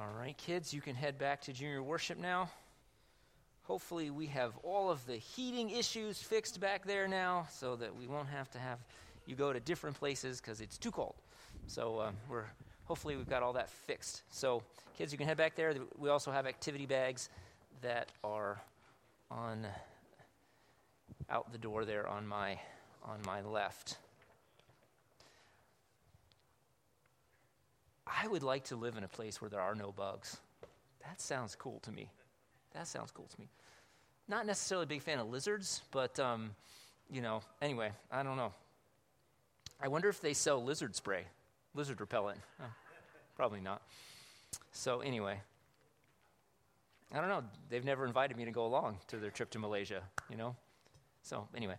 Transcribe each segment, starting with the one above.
All right, kids, you can head back to junior worship now. Hopefully, we have all of the heating issues fixed back there now so that we won't have to have you go to different places because it's too cold. So, uh, we're hopefully we've got all that fixed. So, kids, you can head back there. We also have activity bags that are on out the door there on my on my left. I would like to live in a place where there are no bugs. That sounds cool to me. That sounds cool to me. Not necessarily a big fan of lizards, but, um, you know, anyway, I don't know. I wonder if they sell lizard spray, lizard repellent. Oh, probably not. So, anyway, I don't know. They've never invited me to go along to their trip to Malaysia, you know? So, anyway,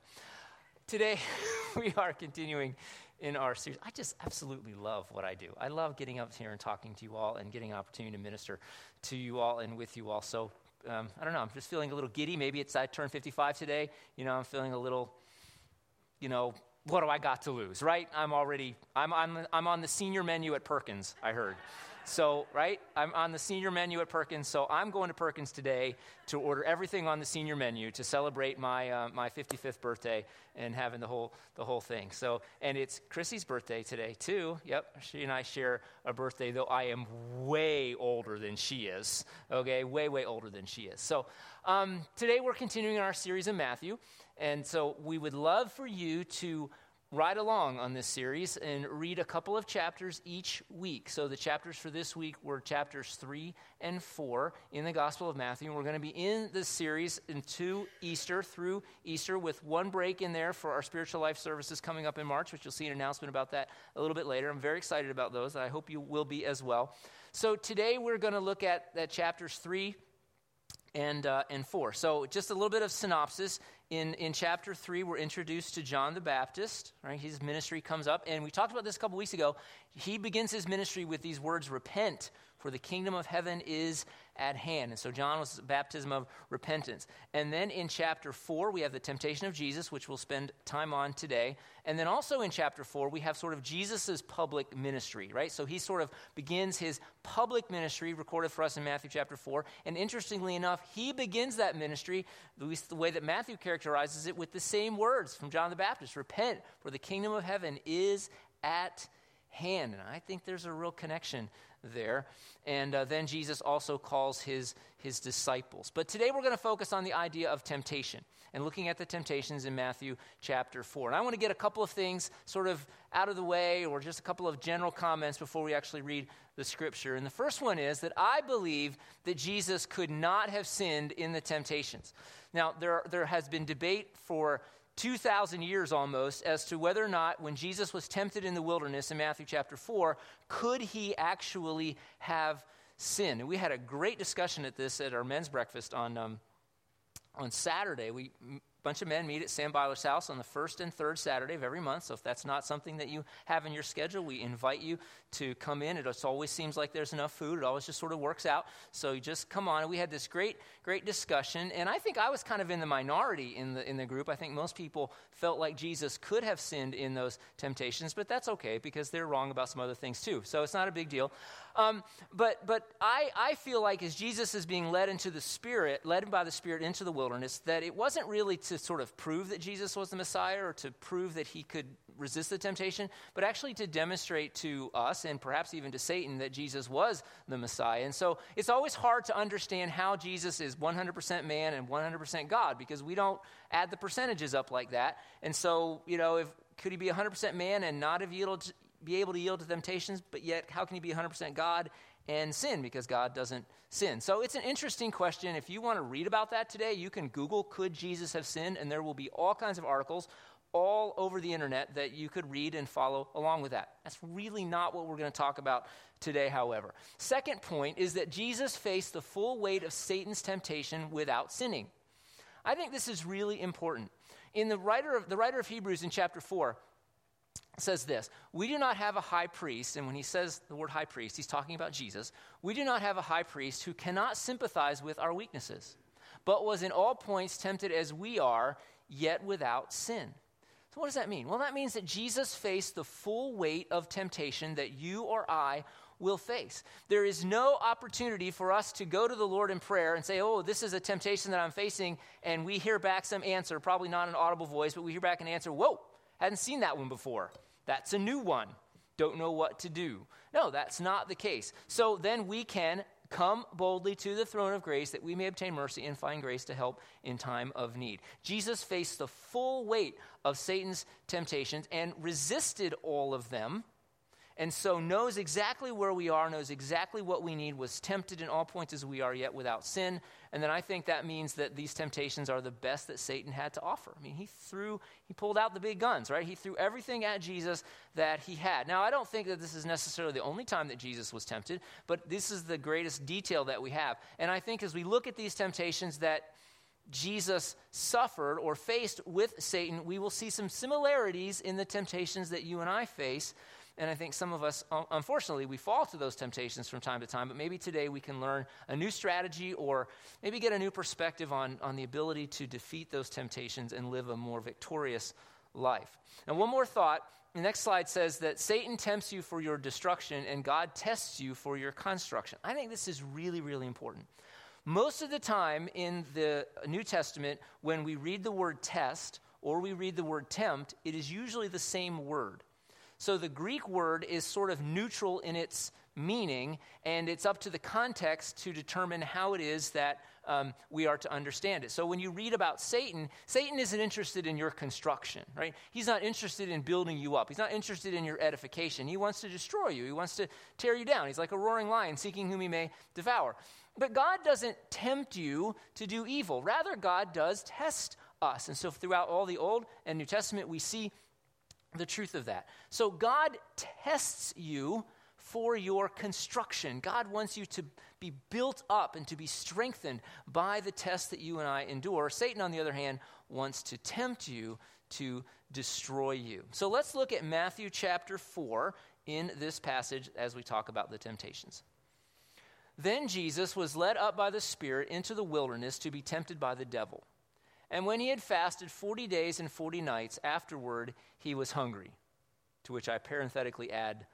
today we are continuing in our series. I just absolutely love what I do. I love getting up here and talking to you all and getting an opportunity to minister to you all and with you all. So um, I don't know. I'm just feeling a little giddy. Maybe it's I turned 55 today. You know, I'm feeling a little, you know, what do I got to lose, right? I'm already, I'm, I'm, I'm on the senior menu at Perkins, I heard. So, right, I'm on the senior menu at Perkins, so I'm going to Perkins today to order everything on the senior menu to celebrate my, uh, my 55th birthday and having the whole, the whole thing. So, and it's Chrissy's birthday today, too. Yep, she and I share a birthday, though I am way older than she is, okay? Way, way older than she is. So, um, today we're continuing our series in Matthew, and so we would love for you to ride along on this series and read a couple of chapters each week. So, the chapters for this week were chapters 3 and 4 in the Gospel of Matthew. And we're going to be in this series into Easter, through Easter, with one break in there for our spiritual life services coming up in March, which you'll see an announcement about that a little bit later. I'm very excited about those. I hope you will be as well. So, today we're going to look at, at chapters 3 and, uh, and 4. So, just a little bit of synopsis. In, in chapter 3, we're introduced to John the Baptist. Right? His ministry comes up, and we talked about this a couple weeks ago. He begins his ministry with these words Repent, for the kingdom of heaven is at hand. And so John was baptism of repentance. And then in chapter 4, we have the temptation of Jesus, which we'll spend time on today. And then also in chapter 4, we have sort of Jesus' public ministry, right? So he sort of begins his public ministry recorded for us in Matthew chapter 4. And interestingly enough, he begins that ministry, at least the way that Matthew characterizes it, with the same words from John the Baptist Repent, for the kingdom of heaven is at hand. And I think there's a real connection there. And uh, then Jesus also calls his, his disciples. But today we're going to focus on the idea of temptation and looking at the temptations in Matthew chapter 4. And I want to get a couple of things sort of out of the way or just a couple of general comments before we actually read the scripture. And the first one is that I believe that Jesus could not have sinned in the temptations. Now, there, there has been debate for 2,000 years almost as to whether or not, when Jesus was tempted in the wilderness in Matthew chapter 4, could he actually have sinned? And we had a great discussion at this at our men's breakfast on, um, on Saturday. We bunch of men meet at Sam Byler's house on the first and third Saturday of every month. So if that's not something that you have in your schedule, we invite you to come in. It always seems like there's enough food. It always just sort of works out. So you just come on. And we had this great, great discussion. And I think I was kind of in the minority in the, in the group. I think most people felt like Jesus could have sinned in those temptations, but that's okay because they're wrong about some other things too. So it's not a big deal. Um, but but I, I feel like as Jesus is being led into the Spirit, led by the Spirit into the wilderness, that it wasn't really to sort of prove that Jesus was the Messiah or to prove that he could resist the temptation, but actually to demonstrate to us and perhaps even to Satan that Jesus was the Messiah. And so it's always hard to understand how Jesus is 100% man and 100% God because we don't add the percentages up like that. And so, you know, if could he be 100% man and not have yielded, be able to yield to temptations, but yet how can he be 100% God and sin because God doesn't sin? So it's an interesting question. If you want to read about that today, you can Google, Could Jesus have sinned? And there will be all kinds of articles all over the internet that you could read and follow along with that. That's really not what we're going to talk about today, however. Second point is that Jesus faced the full weight of Satan's temptation without sinning. I think this is really important. In the writer of, the writer of Hebrews in chapter 4, says this We do not have a high priest, and when he says the word high priest, he's talking about Jesus. We do not have a high priest who cannot sympathize with our weaknesses, but was in all points tempted as we are, yet without sin. So, what does that mean? Well, that means that Jesus faced the full weight of temptation that you or I will face. There is no opportunity for us to go to the Lord in prayer and say, Oh, this is a temptation that I'm facing, and we hear back some answer, probably not an audible voice, but we hear back an answer, Whoa, hadn't seen that one before. That's a new one. Don't know what to do. No, that's not the case. So then we can Come boldly to the throne of grace that we may obtain mercy and find grace to help in time of need. Jesus faced the full weight of Satan's temptations and resisted all of them and so knows exactly where we are, knows exactly what we need, was tempted in all points as we are, yet without sin. And then I think that means that these temptations are the best that Satan had to offer. I mean, he threw, he pulled out the big guns, right? He threw everything at Jesus that he had. Now, I don't think that this is necessarily the only time that Jesus was tempted, but this is the greatest detail that we have. And I think as we look at these temptations that Jesus suffered or faced with Satan, we will see some similarities in the temptations that you and I face and I think some of us, unfortunately, we fall to those temptations from time to time. But maybe today we can learn a new strategy or maybe get a new perspective on, on the ability to defeat those temptations and live a more victorious life. And one more thought. The next slide says that Satan tempts you for your destruction and God tests you for your construction. I think this is really, really important. Most of the time in the New Testament, when we read the word test or we read the word tempt, it is usually the same word. So the Greek word is sort of neutral in its meaning, and it's up to the context to determine how it is that um, we are to understand it. So when you read about Satan, Satan isn't interested in your construction, right? He's not interested in building you up. He's not interested in your edification. He wants to destroy you. He wants to tear you down. He's like a roaring lion seeking whom he may devour. But God doesn't tempt you to do evil. Rather, God does test us. And so throughout all the Old and New Testament, we see the truth of that. So God tests you for your construction. God wants you to be built up and to be strengthened by the test that you and I endure. Satan, on the other hand, wants to tempt you to destroy you. So let's look at Matthew chapter 4 in this passage as we talk about the temptations. Then Jesus was led up by the Spirit into the wilderness to be tempted by the devil. And when he had fasted 40 days and 40 nights, afterward he was hungry. To which I parenthetically add,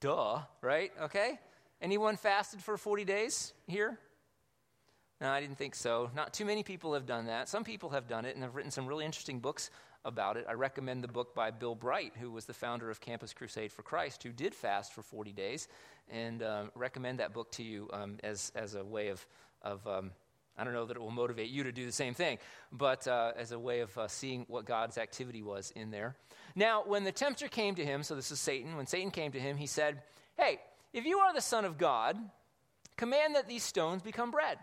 duh, right? Okay? Anyone fasted for 40 days here? No, I didn't think so. Not too many people have done that. Some people have done it and have written some really interesting books about it. I recommend the book by Bill Bright, who was the founder of Campus Crusade for Christ, who did fast for 40 days, and uh, recommend that book to you um, as, as a way of, of um, I don't know that it will motivate you to do the same thing, but uh, as a way of uh, seeing what God's activity was in there. Now, when the tempter came to him, so this is Satan, when Satan came to him, he said, Hey, if you are the Son of God, command that these stones become bread.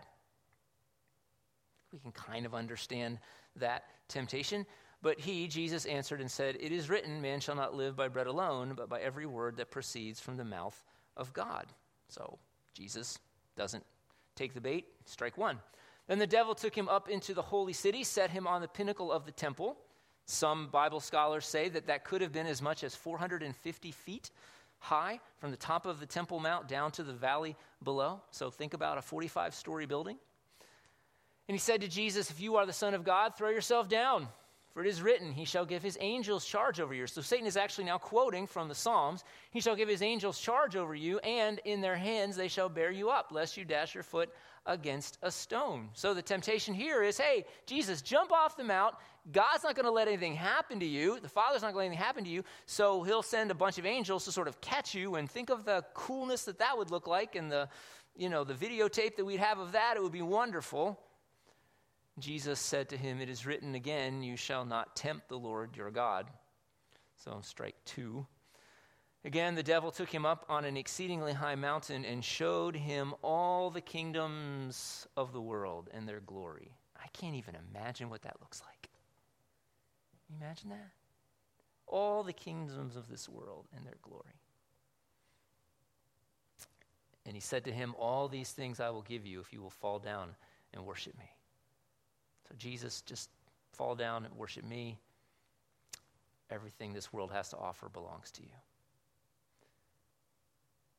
We can kind of understand that temptation. But he, Jesus, answered and said, It is written, Man shall not live by bread alone, but by every word that proceeds from the mouth of God. So Jesus doesn't take the bait, strike one. Then the devil took him up into the holy city, set him on the pinnacle of the temple. Some Bible scholars say that that could have been as much as 450 feet high from the top of the Temple Mount down to the valley below. So think about a 45 story building. And he said to Jesus, If you are the Son of God, throw yourself down. For it is written, He shall give His angels charge over you. So Satan is actually now quoting from the Psalms He shall give His angels charge over you, and in their hands they shall bear you up, lest you dash your foot against a stone. So the temptation here is hey, Jesus, jump off the mount. God's not going to let anything happen to you. The Father's not going to let anything happen to you. So He'll send a bunch of angels to sort of catch you and think of the coolness that that would look like and the, you know, the videotape that we'd have of that. It would be wonderful. Jesus said to him, It is written again, you shall not tempt the Lord your God. So, strike two. Again, the devil took him up on an exceedingly high mountain and showed him all the kingdoms of the world and their glory. I can't even imagine what that looks like. Can you imagine that? All the kingdoms of this world and their glory. And he said to him, All these things I will give you if you will fall down and worship me. So, Jesus, just fall down and worship me. Everything this world has to offer belongs to you.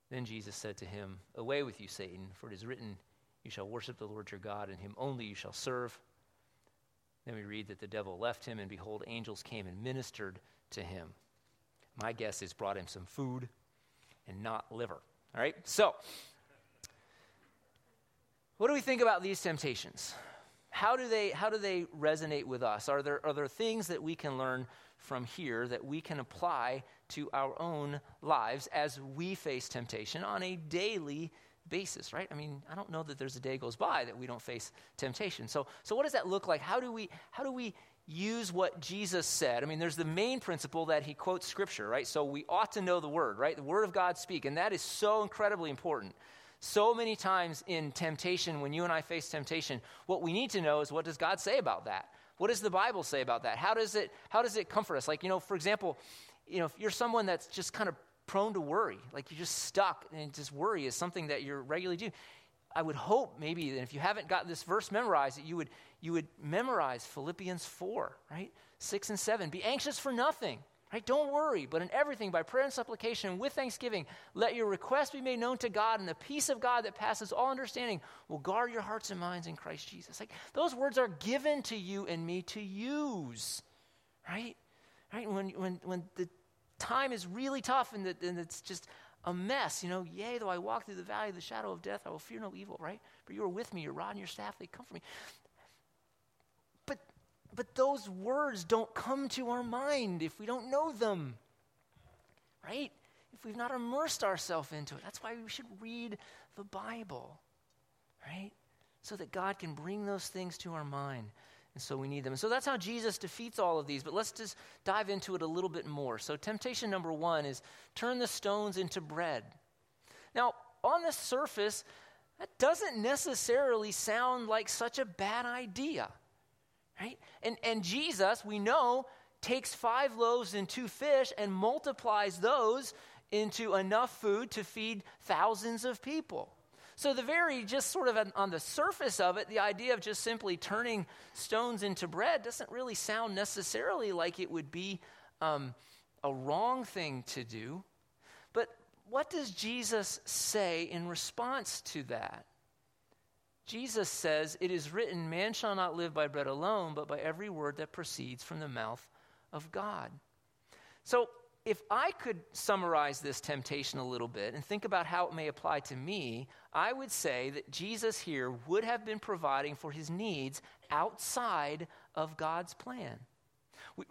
Then Jesus said to him, Away with you, Satan, for it is written, You shall worship the Lord your God, and him only you shall serve. Then we read that the devil left him, and behold, angels came and ministered to him. My guess is brought him some food and not liver. All right? So, what do we think about these temptations? How do they, how do they resonate with us? Are there, are there things that we can learn from here that we can apply to our own lives as we face temptation on a daily basis, right? I mean, I don't know that there's a day goes by that we don't face temptation. So, so what does that look like? How do we, how do we use what Jesus said? I mean, there's the main principle that he quotes scripture, right? So we ought to know the word, right? The word of God speak, and that is so incredibly important. So many times in temptation, when you and I face temptation, what we need to know is what does God say about that? What does the Bible say about that? How does it, how does it comfort us? Like, you know, for example, you know, if you're someone that's just kind of prone to worry, like you're just stuck and just worry is something that you're regularly doing. I would hope maybe that if you haven't got this verse memorized, that you would, you would memorize Philippians 4, right? 6 and 7. Be anxious for nothing, right? Don't worry, but in everything, by prayer and supplication with thanksgiving, let your requests be made known to God, and the peace of God that passes all understanding will guard your hearts and minds in Christ Jesus. Like those words are given to you and me to use, right? Right? When, when, when the time is really tough and, and it's just a mess. You know, yea, though I walk through the valley of the shadow of death, I will fear no evil, right? For you are with me, your rod and your staff, they comfort me. But, those words don't come to our mind if we don't know them, right? If we've not immersed ourselves into it. That's why we should read the Bible, right? So that God can bring those things to our mind. And so we need them. And so that's how Jesus defeats all of these. But let's just dive into it a little bit more. So, temptation number one is turn the stones into bread. Now, on the surface, that doesn't necessarily sound like such a bad idea, right? And, and Jesus, we know, takes five loaves and two fish and multiplies those into enough food to feed thousands of people. So, the very, just sort of on the surface of it, the idea of just simply turning stones into bread doesn't really sound necessarily like it would be um, a wrong thing to do. But what does Jesus say in response to that? Jesus says, It is written, Man shall not live by bread alone, but by every word that proceeds from the mouth of God. So, if I could summarize this temptation a little bit and think about how it may apply to me, I would say that Jesus here would have been providing for his needs outside of God's plan.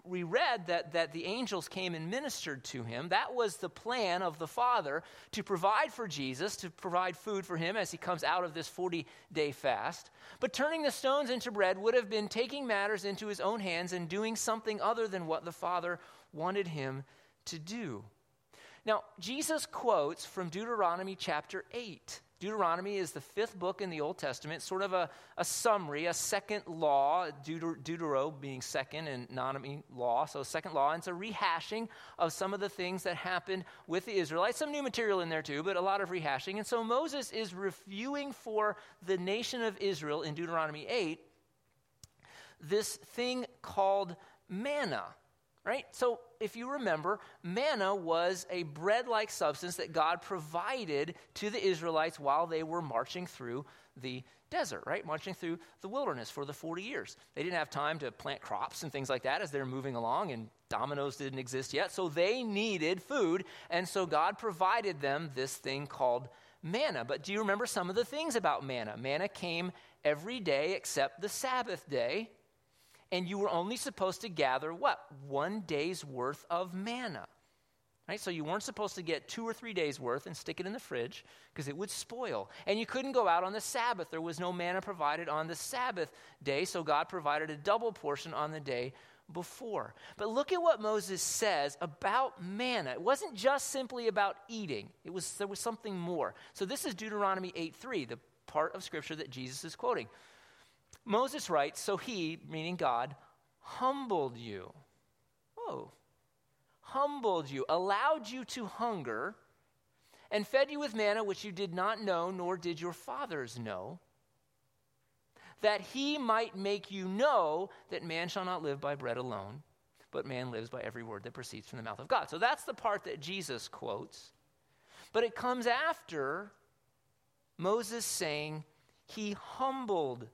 We, read that, that the angels came and ministered to him. That was the plan of the Father to provide for Jesus, to provide food for him as he comes out of this 40 day fast. But turning the stones into bread would have been taking matters into his own hands and doing something other than what the Father wanted him to do. Now, Jesus quotes from Deuteronomy chapter 8. Deuteronomy is the fifth book in the Old Testament, sort of a, a summary, a second law, Deuter, Deutero being second and nonomy law, so second law. And it's a rehashing of some of the things that happened with the Israelites. Some new material in there too, but a lot of rehashing. And so Moses is reviewing for the nation of Israel in Deuteronomy 8 this thing called manna right? So if you remember, manna was a bread like substance that God provided to the Israelites while they were marching through the desert, right? Marching through the wilderness for the 40 years. They didn't have time to plant crops and things like that as they're moving along, and Domino's didn't exist yet. So they needed food, and so God provided them this thing called manna. But do you remember some of the things about manna? Manna came every day except the Sabbath day and you were only supposed to gather what? One day's worth of manna. Right? So you weren't supposed to get two or three days worth and stick it in the fridge because it would spoil. And you couldn't go out on the Sabbath. There was no manna provided on the Sabbath day, so God provided a double portion on the day before. But look at what Moses says about manna. It wasn't just simply about eating. It was there was something more. So this is Deuteronomy 8:3, the part of scripture that Jesus is quoting. Moses writes, So he, meaning God, humbled you. Whoa. Humbled you, allowed you to hunger, and fed you with manna which you did not know, nor did your fathers know, that he might make you know that man shall not live by bread alone, but man lives by every word that proceeds from the mouth of God. So that's the part that Jesus quotes. But it comes after Moses saying, He humbled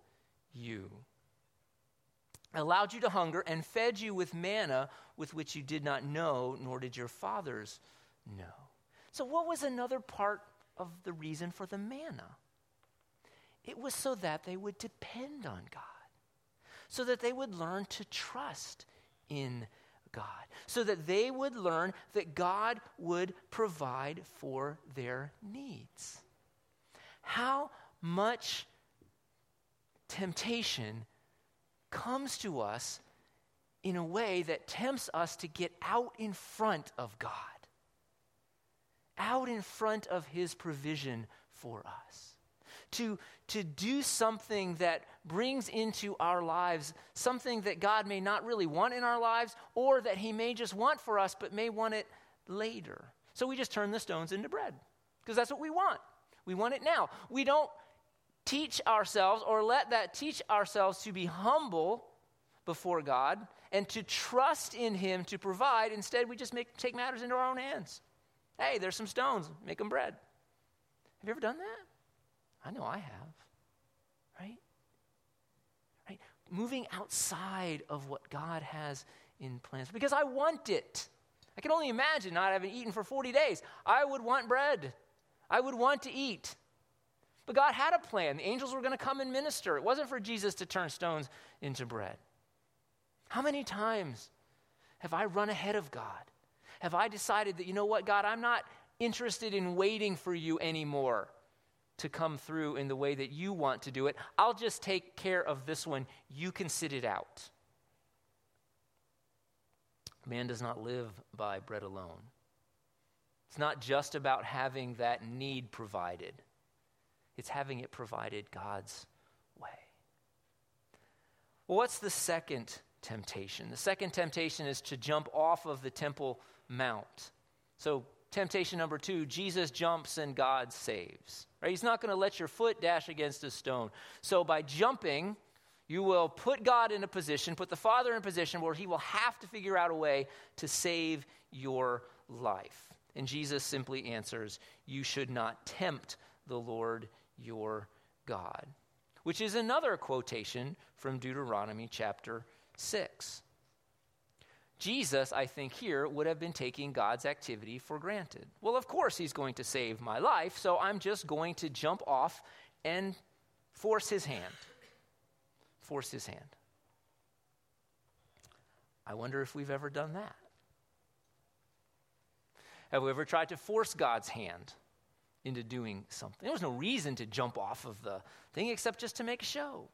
you, allowed you to hunger, and fed you with manna with which you did not know, nor did your fathers know. So, what was another part of the reason for the manna. It was so that they would depend on God, so that they would learn to trust in God, so that they would learn that God would provide for their needs. How much temptation comes to us in a way that tempts us to get out in front of God, out in front of His provision for us. To, to do something that brings into our lives something that God may not really want in our lives, or that He may just want for us, but may want it later. So we just turn the stones into bread, because that's what we want. We want it now. We don't teach ourselves or let that teach ourselves to be humble before God and to trust in Him to provide. Instead, we just make, take matters into our own hands. Hey, there's some stones, make them bread. Have you ever done that? I know I have. Right? Right? Moving outside of what God has in plans because I want it. I can only imagine not having eaten for 40 days. I would want bread. I would want to eat. But God had a plan. The angels were going to come and minister. It wasn't for Jesus to turn stones into bread. How many times have I run ahead of God? Have I decided that, you know what, God, I'm not interested in waiting for you anymore to come through in the way that you want to do it? I'll just take care of this one. You can sit it out. Man does not live by bread alone. It's not just about having that need provided it's having it provided God's way. Well, what's the second temptation? The second temptation is to jump off of the Temple Mount. So, temptation number two Jesus jumps and God saves. Right? He's not going to let your foot dash against a stone. So, by jumping, you will put God in a position, put the Father in a position where he will have to figure out a way to save your life. And Jesus simply answers, You should not tempt the Lord your God, which is another quotation from Deuteronomy chapter 6. Jesus, I think, here would have been taking God's activity for granted. Well, of course, he's going to save my life, so I'm just going to jump off and force his hand. Force his hand. I wonder if we've ever done that. Have we ever tried to force God's hand? Into doing something. There was no reason to jump off of the thing except just to make a show.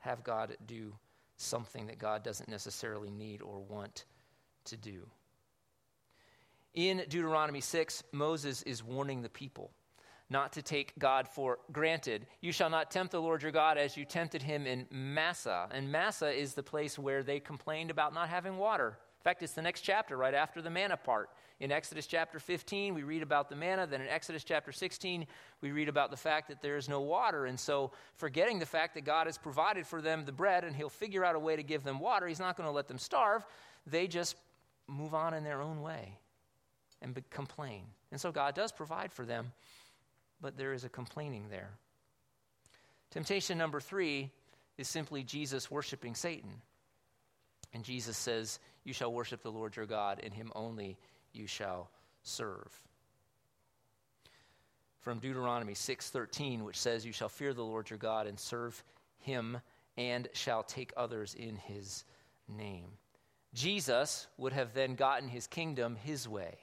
Have God do something that God doesn't necessarily need or want to do. In Deuteronomy 6, Moses is warning the people not to take God for granted. You shall not tempt the Lord your God as you tempted him in Massah. And Massah is the place where they complained about not having water. In fact, it's the next chapter right after the manna part. In Exodus chapter 15, we read about the manna. Then in Exodus chapter 16, we read about the fact that there is no water. And so, forgetting the fact that God has provided for them the bread and He'll figure out a way to give them water, He's not going to let them starve. They just move on in their own way and be- complain. And so, God does provide for them, but there is a complaining there. Temptation number three is simply Jesus worshiping Satan. And Jesus says, You shall worship the Lord your God, and him only you shall serve. From Deuteronomy 6:13, which says, You shall fear the Lord your God and serve him, and shall take others in his name. Jesus would have then gotten his kingdom his way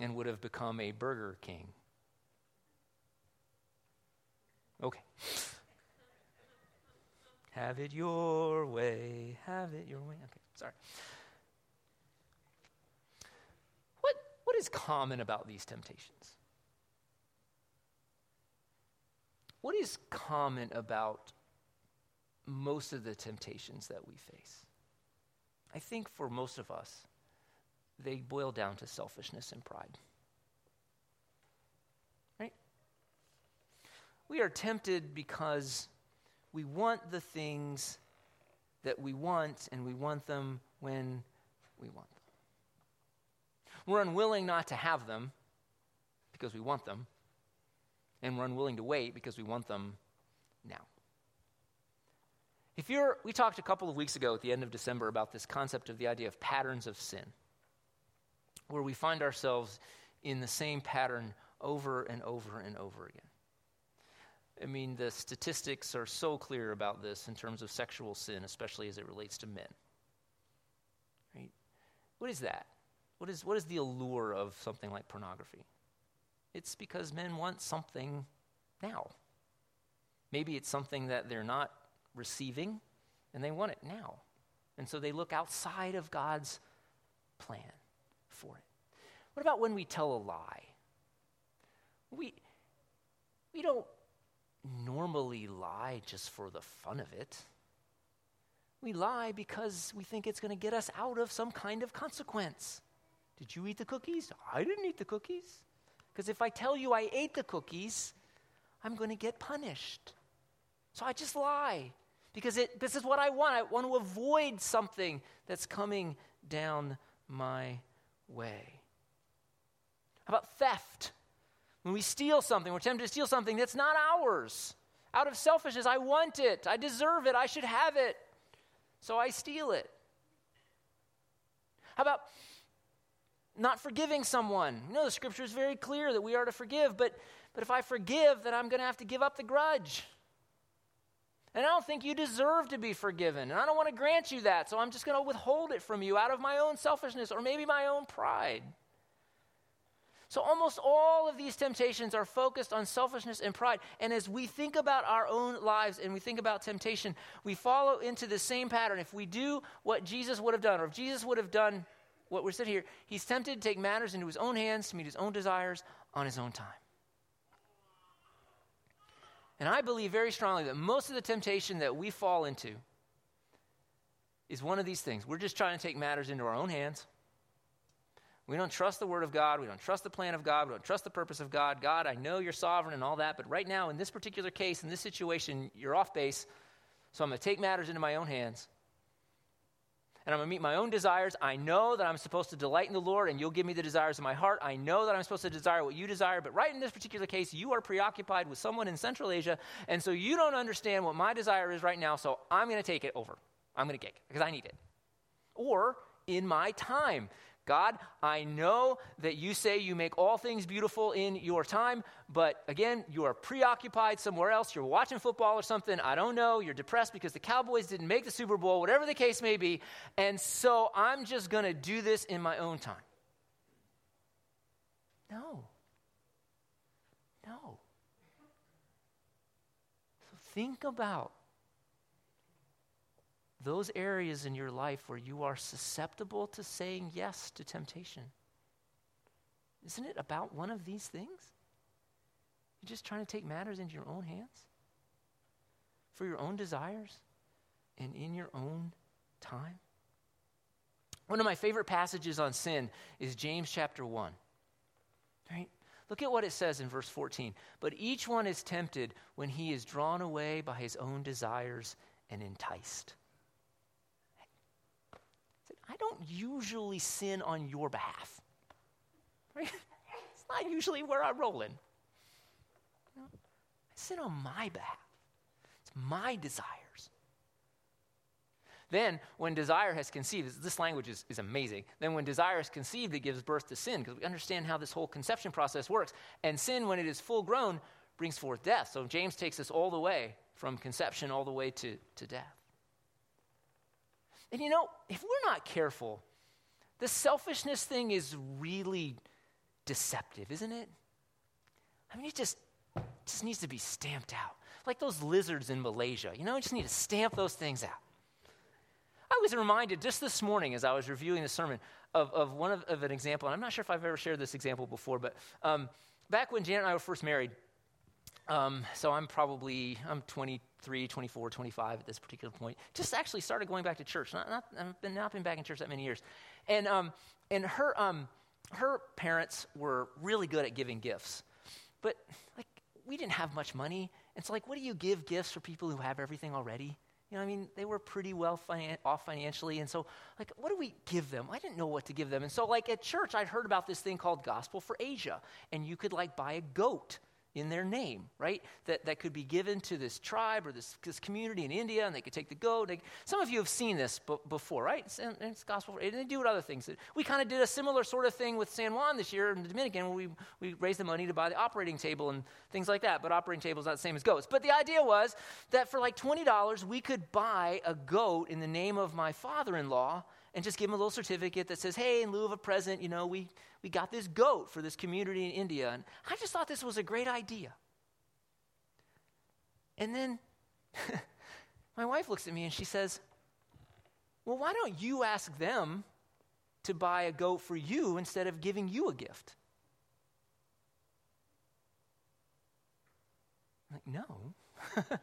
and would have become a Burger King. Okay. Have it your way. Have it your way. Okay, sorry. What, what is common about these temptations? What is common about most of the temptations that we face? I think for most of us, they boil down to selfishness and pride. Right? We are tempted because we want the things that we want, and we want them when we want them. We're unwilling not to have them because we want them, and we're unwilling to wait because we want them now. If you're, we talked a couple of weeks ago at the end of December about this concept of the idea of patterns of sin, where we find ourselves in the same pattern over and over and over again. I mean, the statistics are so clear about this in terms of sexual sin, especially as it relates to men. Right? What is that? What is, what is the allure of something like pornography? It's because men want something now. Maybe it's something that they're not receiving and they want it now. And so they look outside of God's plan for it. What about when we tell a lie? We, we don't normally lie just for the fun of it. We lie because we think it's going to get us out of some kind of consequence. Did you eat the cookies? I didn't eat the cookies. Because if I tell you I ate the cookies, I'm going to get punished. So I just lie because it, this is what I want. I want to avoid something that's coming down my way. How about theft? When we steal something, we're tempted to steal something that's not ours. Out of selfishness, I want it, I deserve it, I should have it. So I steal it. How about not forgiving someone? You know, the scripture is very clear that we are to forgive, but, but if I forgive, then I'm going to have to give up the grudge. And I don't think you deserve to be forgiven. And I don't want to grant you that. So I'm just going to withhold it from you out of my own selfishness or maybe my own pride. So, almost all of these temptations are focused on selfishness and pride. And as we think about our own lives and we think about temptation, we follow into the same pattern. If we do what Jesus would have done, or if Jesus would have done what we're sitting here, he's tempted to take matters into his own hands to meet his own desires on his own time. And I believe very strongly that most of the temptation that we fall into is one of these things. We're just trying to take matters into our own hands. We don't trust the Word of God. We don't trust the plan of God. We don't trust the purpose of God. God, I know you're sovereign and all that, but right now, in this particular case, in this situation, you're off base. So I'm going to take matters into my own hands. And I'm going to meet my own desires. I know that I'm supposed to delight in the Lord, and you'll give me the desires of my heart. I know that I'm supposed to desire what you desire. But right in this particular case, you are preoccupied with someone in Central Asia, and so you don't understand what my desire is right now, so I'm going to take it over. I'm going to kick because I need it. Or in my time. God, I know that you say you make all things beautiful in your time, but again, you are preoccupied somewhere else. You're watching football or something. I don't know. You're depressed because the Cowboys didn't make the Super Bowl, whatever the case may be. And so I'm just going to do this in my own time. No. No. So think about those areas in your life where you are susceptible to saying yes to temptation. Isn't it about one of these things? You're just trying to take matters into your own hands for your own desires and in your own time. One of my favorite passages on sin is James chapter 1. Right? Look at what it says in verse 14. But each one is tempted when he is drawn away by his own desires and enticed. I don't usually sin on your behalf. Right? It's not usually where I'm rolling. I sin on my behalf. It's my desires. Then, when desire has conceived, this language is, is amazing. Then, when desire is conceived, it gives birth to sin because we understand how this whole conception process works. And sin, when it is full grown, brings forth death. So, James takes us all the way from conception all the way to, to death. And you know, if we're not careful, the selfishness thing is really deceptive, isn't it? I mean, it just, just needs to be stamped out. Like those lizards in Malaysia, you know, you just need to stamp those things out. I was reminded just this morning as I was reviewing the sermon of, of one of, of an example, and I'm not sure if I've ever shared this example before, but um, back when Janet and I were first married, um, so I'm probably, I'm 23, 24, 25 at this particular point. Just actually started going back to church. Not, not, I've been, not been back in church that many years. And, um, and her, um, her parents were really good at giving gifts. But, like, we didn't have much money. And so, like, what do you give gifts for people who have everything already? You know, I mean, they were pretty well finan- off financially. And so, like, what do we give them? I didn't know what to give them. And so, like, at church, I'd heard about this thing called Gospel for Asia. And you could, like, buy a goat in their name, right? That, that could be given to this tribe or this, this community in India, and they could take the goat. They, some of you have seen this b- before, right? It's, and it's gospel, and they do it other things. We kind of did a similar sort of thing with San Juan this year in the Dominican, where we, we raised the money to buy the operating table and things like that. But operating table is not the same as goats. But the idea was that for like $20, we could buy a goat in the name of my father in law and just give them a little certificate that says, hey, in lieu of a present, you know, we, we got this goat for this community in India. And I just thought this was a great idea. And then my wife looks at me and she says, Well, why don't you ask them to buy a goat for you instead of giving you a gift? I'm like, no.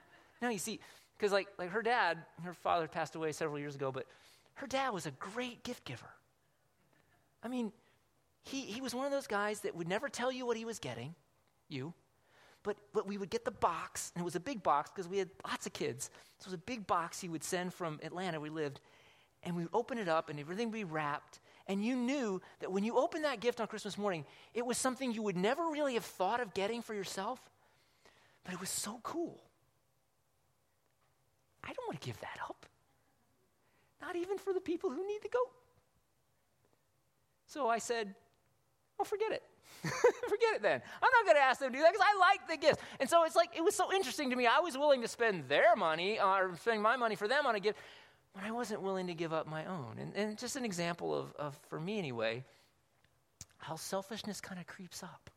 no, you see, because like, like her dad, her father passed away several years ago, but her dad was a great gift giver. I mean, he, he was one of those guys that would never tell you what he was getting, you. But, but we would get the box, and it was a big box because we had lots of kids. So it was a big box he would send from Atlanta, we lived, and we would open it up, and everything would be wrapped. And you knew that when you opened that gift on Christmas morning, it was something you would never really have thought of getting for yourself, but it was so cool. I don't want to give that up. Not even for the people who need the goat. So I said, well, forget it. forget it then. I'm not going to ask them to do that because I like the gift. And so it's like, it was so interesting to me. I was willing to spend their money uh, or spend my money for them on a gift, but I wasn't willing to give up my own. And, and just an example of, of, for me anyway, how selfishness kind of creeps up.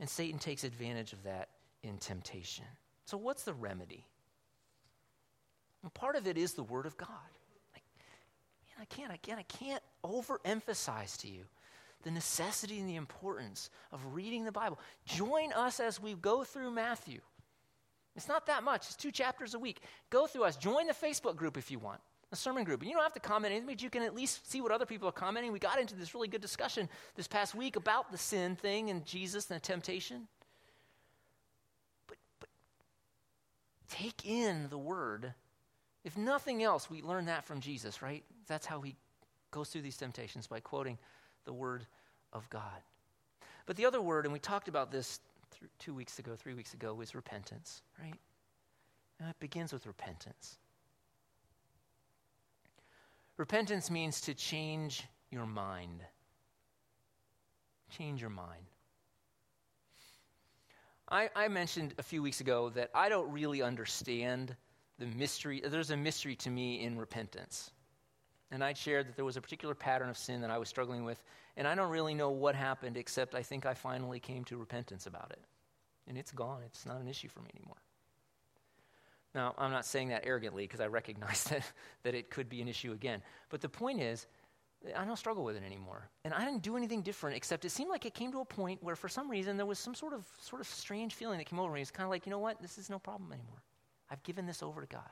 And Satan takes advantage of that in temptation. So, what's the remedy? Part of it is the Word of God. I can't, I can't, I can't overemphasize to you the necessity and the importance of reading the Bible. Join us as we go through Matthew. It's not that much, it's two chapters a week. Go through us. Join the Facebook group if you want, the sermon group. And you don't have to comment anything, but you can at least see what other people are commenting. We got into this really good discussion this past week about the sin thing and Jesus and the temptation. But, but take in the word. If nothing else, we learn that from Jesus, right? That's how he goes through these temptations by quoting the word of God. But the other word, and we talked about this th- two weeks ago, three weeks ago, was repentance, right? And it begins with repentance. Repentance means to change your mind. Change your mind. I, I, mentioned a few weeks ago that I don't really understand the mystery. There's a mystery to me in repentance. And I'd shared that there was a particular pattern of sin that I was struggling with, and I don't really know what happened, except I think I finally came to repentance about it. And it's gone, it's not an issue for me anymore. Now, I'm not saying that arrogantly because I recognize that, that it could be an issue again. But the point is, I don't struggle with it anymore. And I didn't do anything different, except it seemed like it came to a point where, for some reason, there was some sort of, sort of strange feeling that came over me. It's kind of like, you know what? This is no problem anymore. I've given this over to God.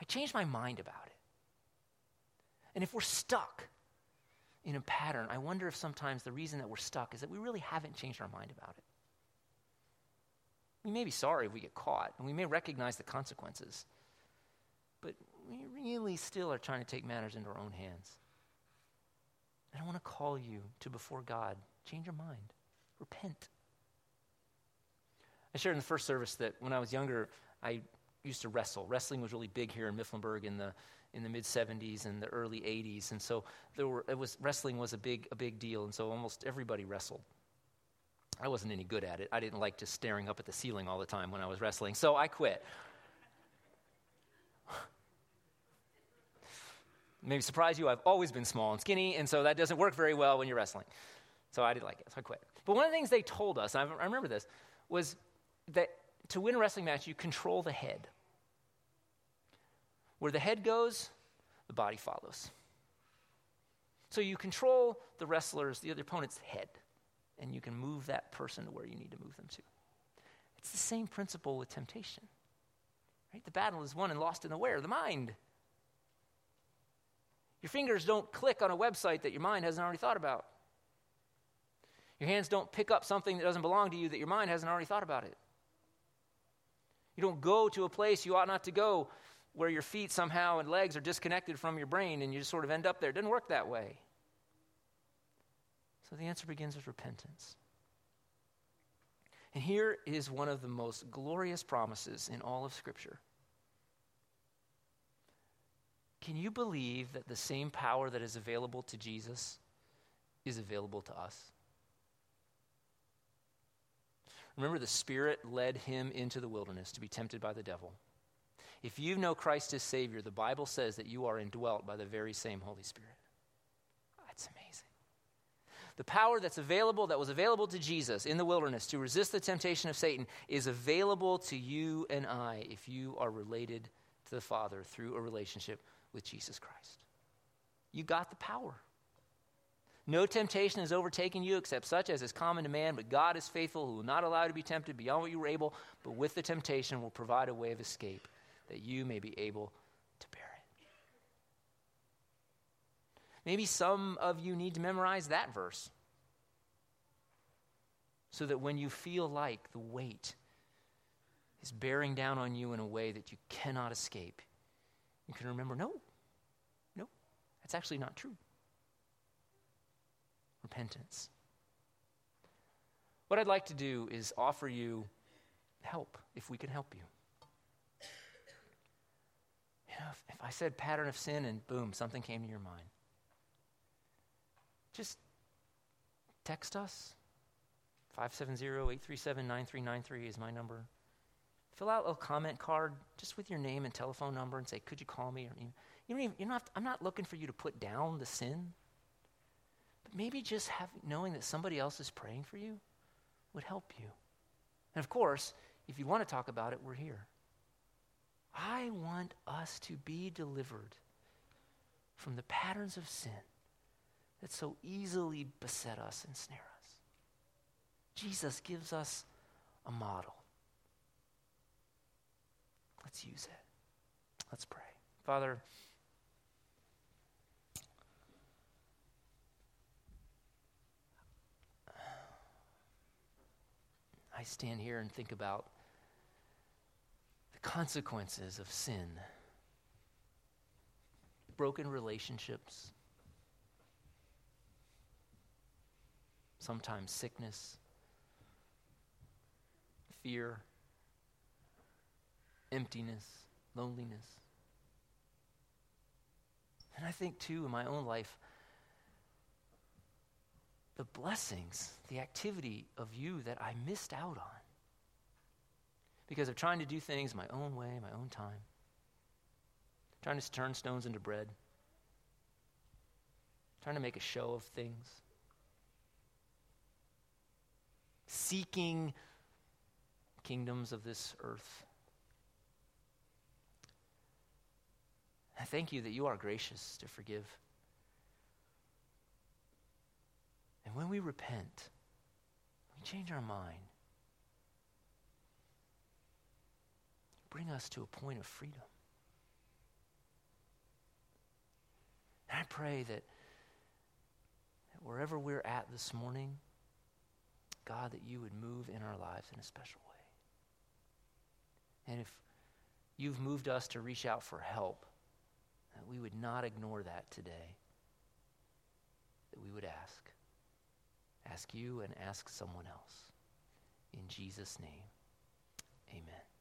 I changed my mind about it. And if we're stuck in a pattern, I wonder if sometimes the reason that we're stuck is that we really haven't changed our mind about it. We may be sorry if we get caught, and we may recognize the consequences, but we really still are trying to take matters into our own hands. And I want to call you to before God change your mind, repent. I shared in the first service that when I was younger, I used to wrestle. Wrestling was really big here in Mifflinburg in the in the mid 70s and the early 80s and so there were it was wrestling was a big a big deal. And so almost everybody wrestled. I wasn't any good at it. I didn't like just staring up at the ceiling all the time when i was wrestling. So i quit. Maybe surprise you i've always been small and skinny and so that doesn't work very well when you're wrestling. So i didn't like it so i quit. But one of the things they told us and i remember this was that to win a wrestling match you control the head where the head goes, the body follows. So you control the wrestler's, the other opponent's head, and you can move that person to where you need to move them to. It's the same principle with temptation. Right? The battle is won and lost in the where? The mind. Your fingers don't click on a website that your mind hasn't already thought about. Your hands don't pick up something that doesn't belong to you that your mind hasn't already thought about it. You don't go to a place you ought not to go where your feet somehow and legs are disconnected from your brain and you just sort of end up there. It doesn't work that way. So the answer begins with repentance. And here is one of the most glorious promises in all of Scripture. Can you believe that the same power that is available to Jesus is available to us? Remember, the Spirit led him into the wilderness to be tempted by the devil. If you know Christ as Savior, the Bible says that you are indwelt by the very same Holy Spirit. That's amazing. The power that's available, that was available to Jesus in the wilderness to resist the temptation of Satan, is available to you and I if you are related to the Father through a relationship with Jesus Christ. You got the power. No temptation has overtaken you except such as is common to man, but God is faithful, who will not allow you to be tempted beyond what you are able, but with the temptation will provide a way of escape that you may be able to bear it. Maybe some of you need to memorize that verse so that when you feel like the weight is bearing down on you in a way that you cannot escape, you can remember no, no, that's actually not true. Repentance. What I'd like to do is offer you help if we can help you. You if, if I said pattern of sin and boom, something came to your mind, just text us. 570 837 9393 is my number. Fill out a comment card just with your name and telephone number and say, Could you call me? Or, you, you don't even, you're not, I'm not looking for you to put down the sin, but maybe just have, knowing that somebody else is praying for you would help you. And of course, if you want to talk about it, we're here. I want us to be delivered from the patterns of sin that so easily beset us and snare us. Jesus gives us a model. Let's use it. Let's pray. Father, I stand here and think about consequences of sin. Broken relationships, sometimes sickness, fear. Emptiness, loneliness. And I think, too, in my own life, the blessings, the activity of you that I missed out on because of trying to do things my own way, my own time, trying to turn stones into bread, trying to make a show of things, seeking kingdoms of this earth. I thank you that you are gracious to forgive. And when we repent, we change our mind. Bring us to a point of freedom. And I pray that, that wherever we're at this morning, God, that you would move in our lives in a special way. And if you've moved us to reach out for help, that we would not ignore that today. That we would ask. Ask you and ask someone else. In Jesus' name, amen.